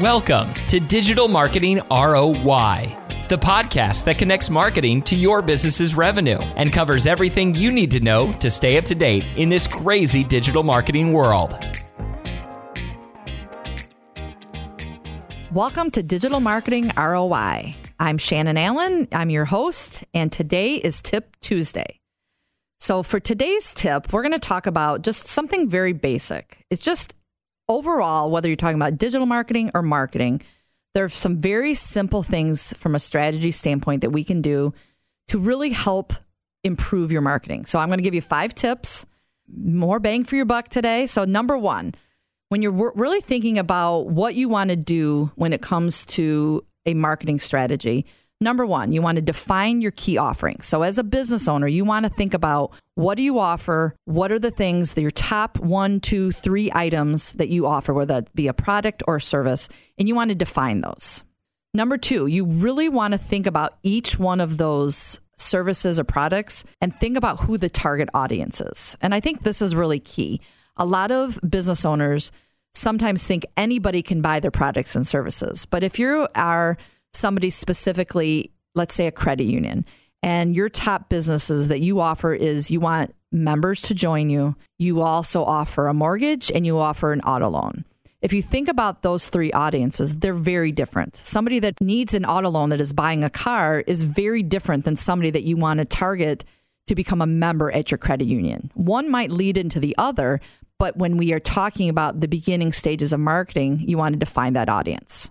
Welcome to Digital Marketing ROI, the podcast that connects marketing to your business's revenue and covers everything you need to know to stay up to date in this crazy digital marketing world. Welcome to Digital Marketing ROI. I'm Shannon Allen. I'm your host, and today is Tip Tuesday. So, for today's tip, we're going to talk about just something very basic. It's just overall, whether you're talking about digital marketing or marketing, there are some very simple things from a strategy standpoint that we can do to really help improve your marketing. So I'm going to give you five tips, more bang for your buck today. So, number one, when you're really thinking about what you want to do when it comes to a marketing strategy, Number one, you want to define your key offerings. So, as a business owner, you want to think about what do you offer? What are the things that your top one, two, three items that you offer, whether that be a product or a service, and you want to define those. Number two, you really want to think about each one of those services or products and think about who the target audience is. And I think this is really key. A lot of business owners sometimes think anybody can buy their products and services. But if you are somebody specifically, let's say a credit union, and your top businesses that you offer is you want members to join you, you also offer a mortgage and you offer an auto loan. If you think about those three audiences, they're very different. Somebody that needs an auto loan that is buying a car is very different than somebody that you want to target to become a member at your credit union. One might lead into the other, but when we are talking about the beginning stages of marketing, you want to define that audience.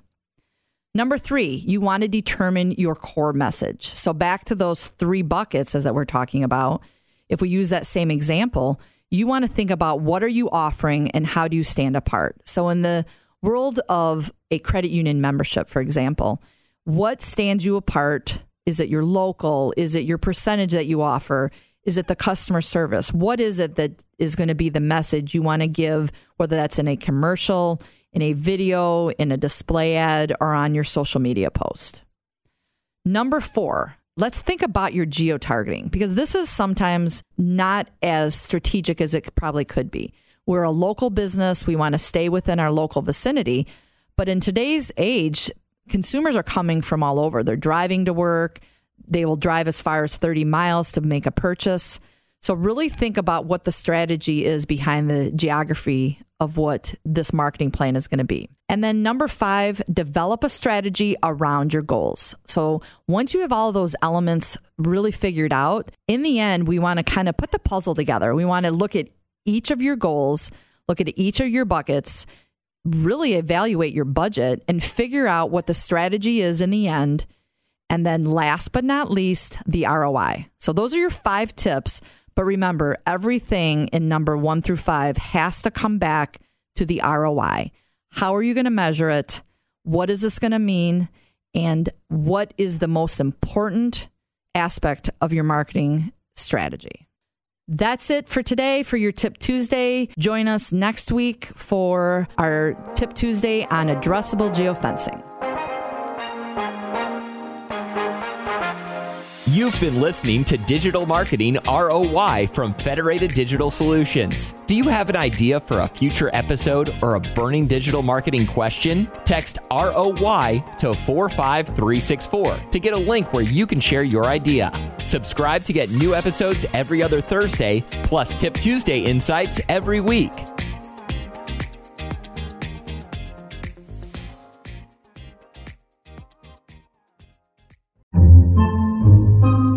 Number three, you want to determine your core message. So back to those three buckets as that we're talking about. If we use that same example, you want to think about what are you offering and how do you stand apart. So in the world of a credit union membership, for example, what stands you apart? Is it your local? Is it your percentage that you offer? Is it the customer service? What is it that is going to be the message you want to give, whether that's in a commercial, in a video, in a display ad, or on your social media post. Number four, let's think about your geo targeting because this is sometimes not as strategic as it probably could be. We're a local business, we want to stay within our local vicinity. But in today's age, consumers are coming from all over. They're driving to work, they will drive as far as 30 miles to make a purchase. So, really think about what the strategy is behind the geography of what this marketing plan is going to be. And then number five, develop a strategy around your goals. So once you have all those elements really figured out, in the end, we want to kind of put the puzzle together. We want to look at each of your goals, look at each of your buckets, really evaluate your budget and figure out what the strategy is in the end. And then last but not least, the ROI. So those are your five tips but remember, everything in number one through five has to come back to the ROI. How are you going to measure it? What is this going to mean? And what is the most important aspect of your marketing strategy? That's it for today for your Tip Tuesday. Join us next week for our Tip Tuesday on addressable geofencing. You've been listening to Digital Marketing ROI from Federated Digital Solutions. Do you have an idea for a future episode or a burning digital marketing question? Text ROI to 45364 to get a link where you can share your idea. Subscribe to get new episodes every other Thursday, plus Tip Tuesday insights every week.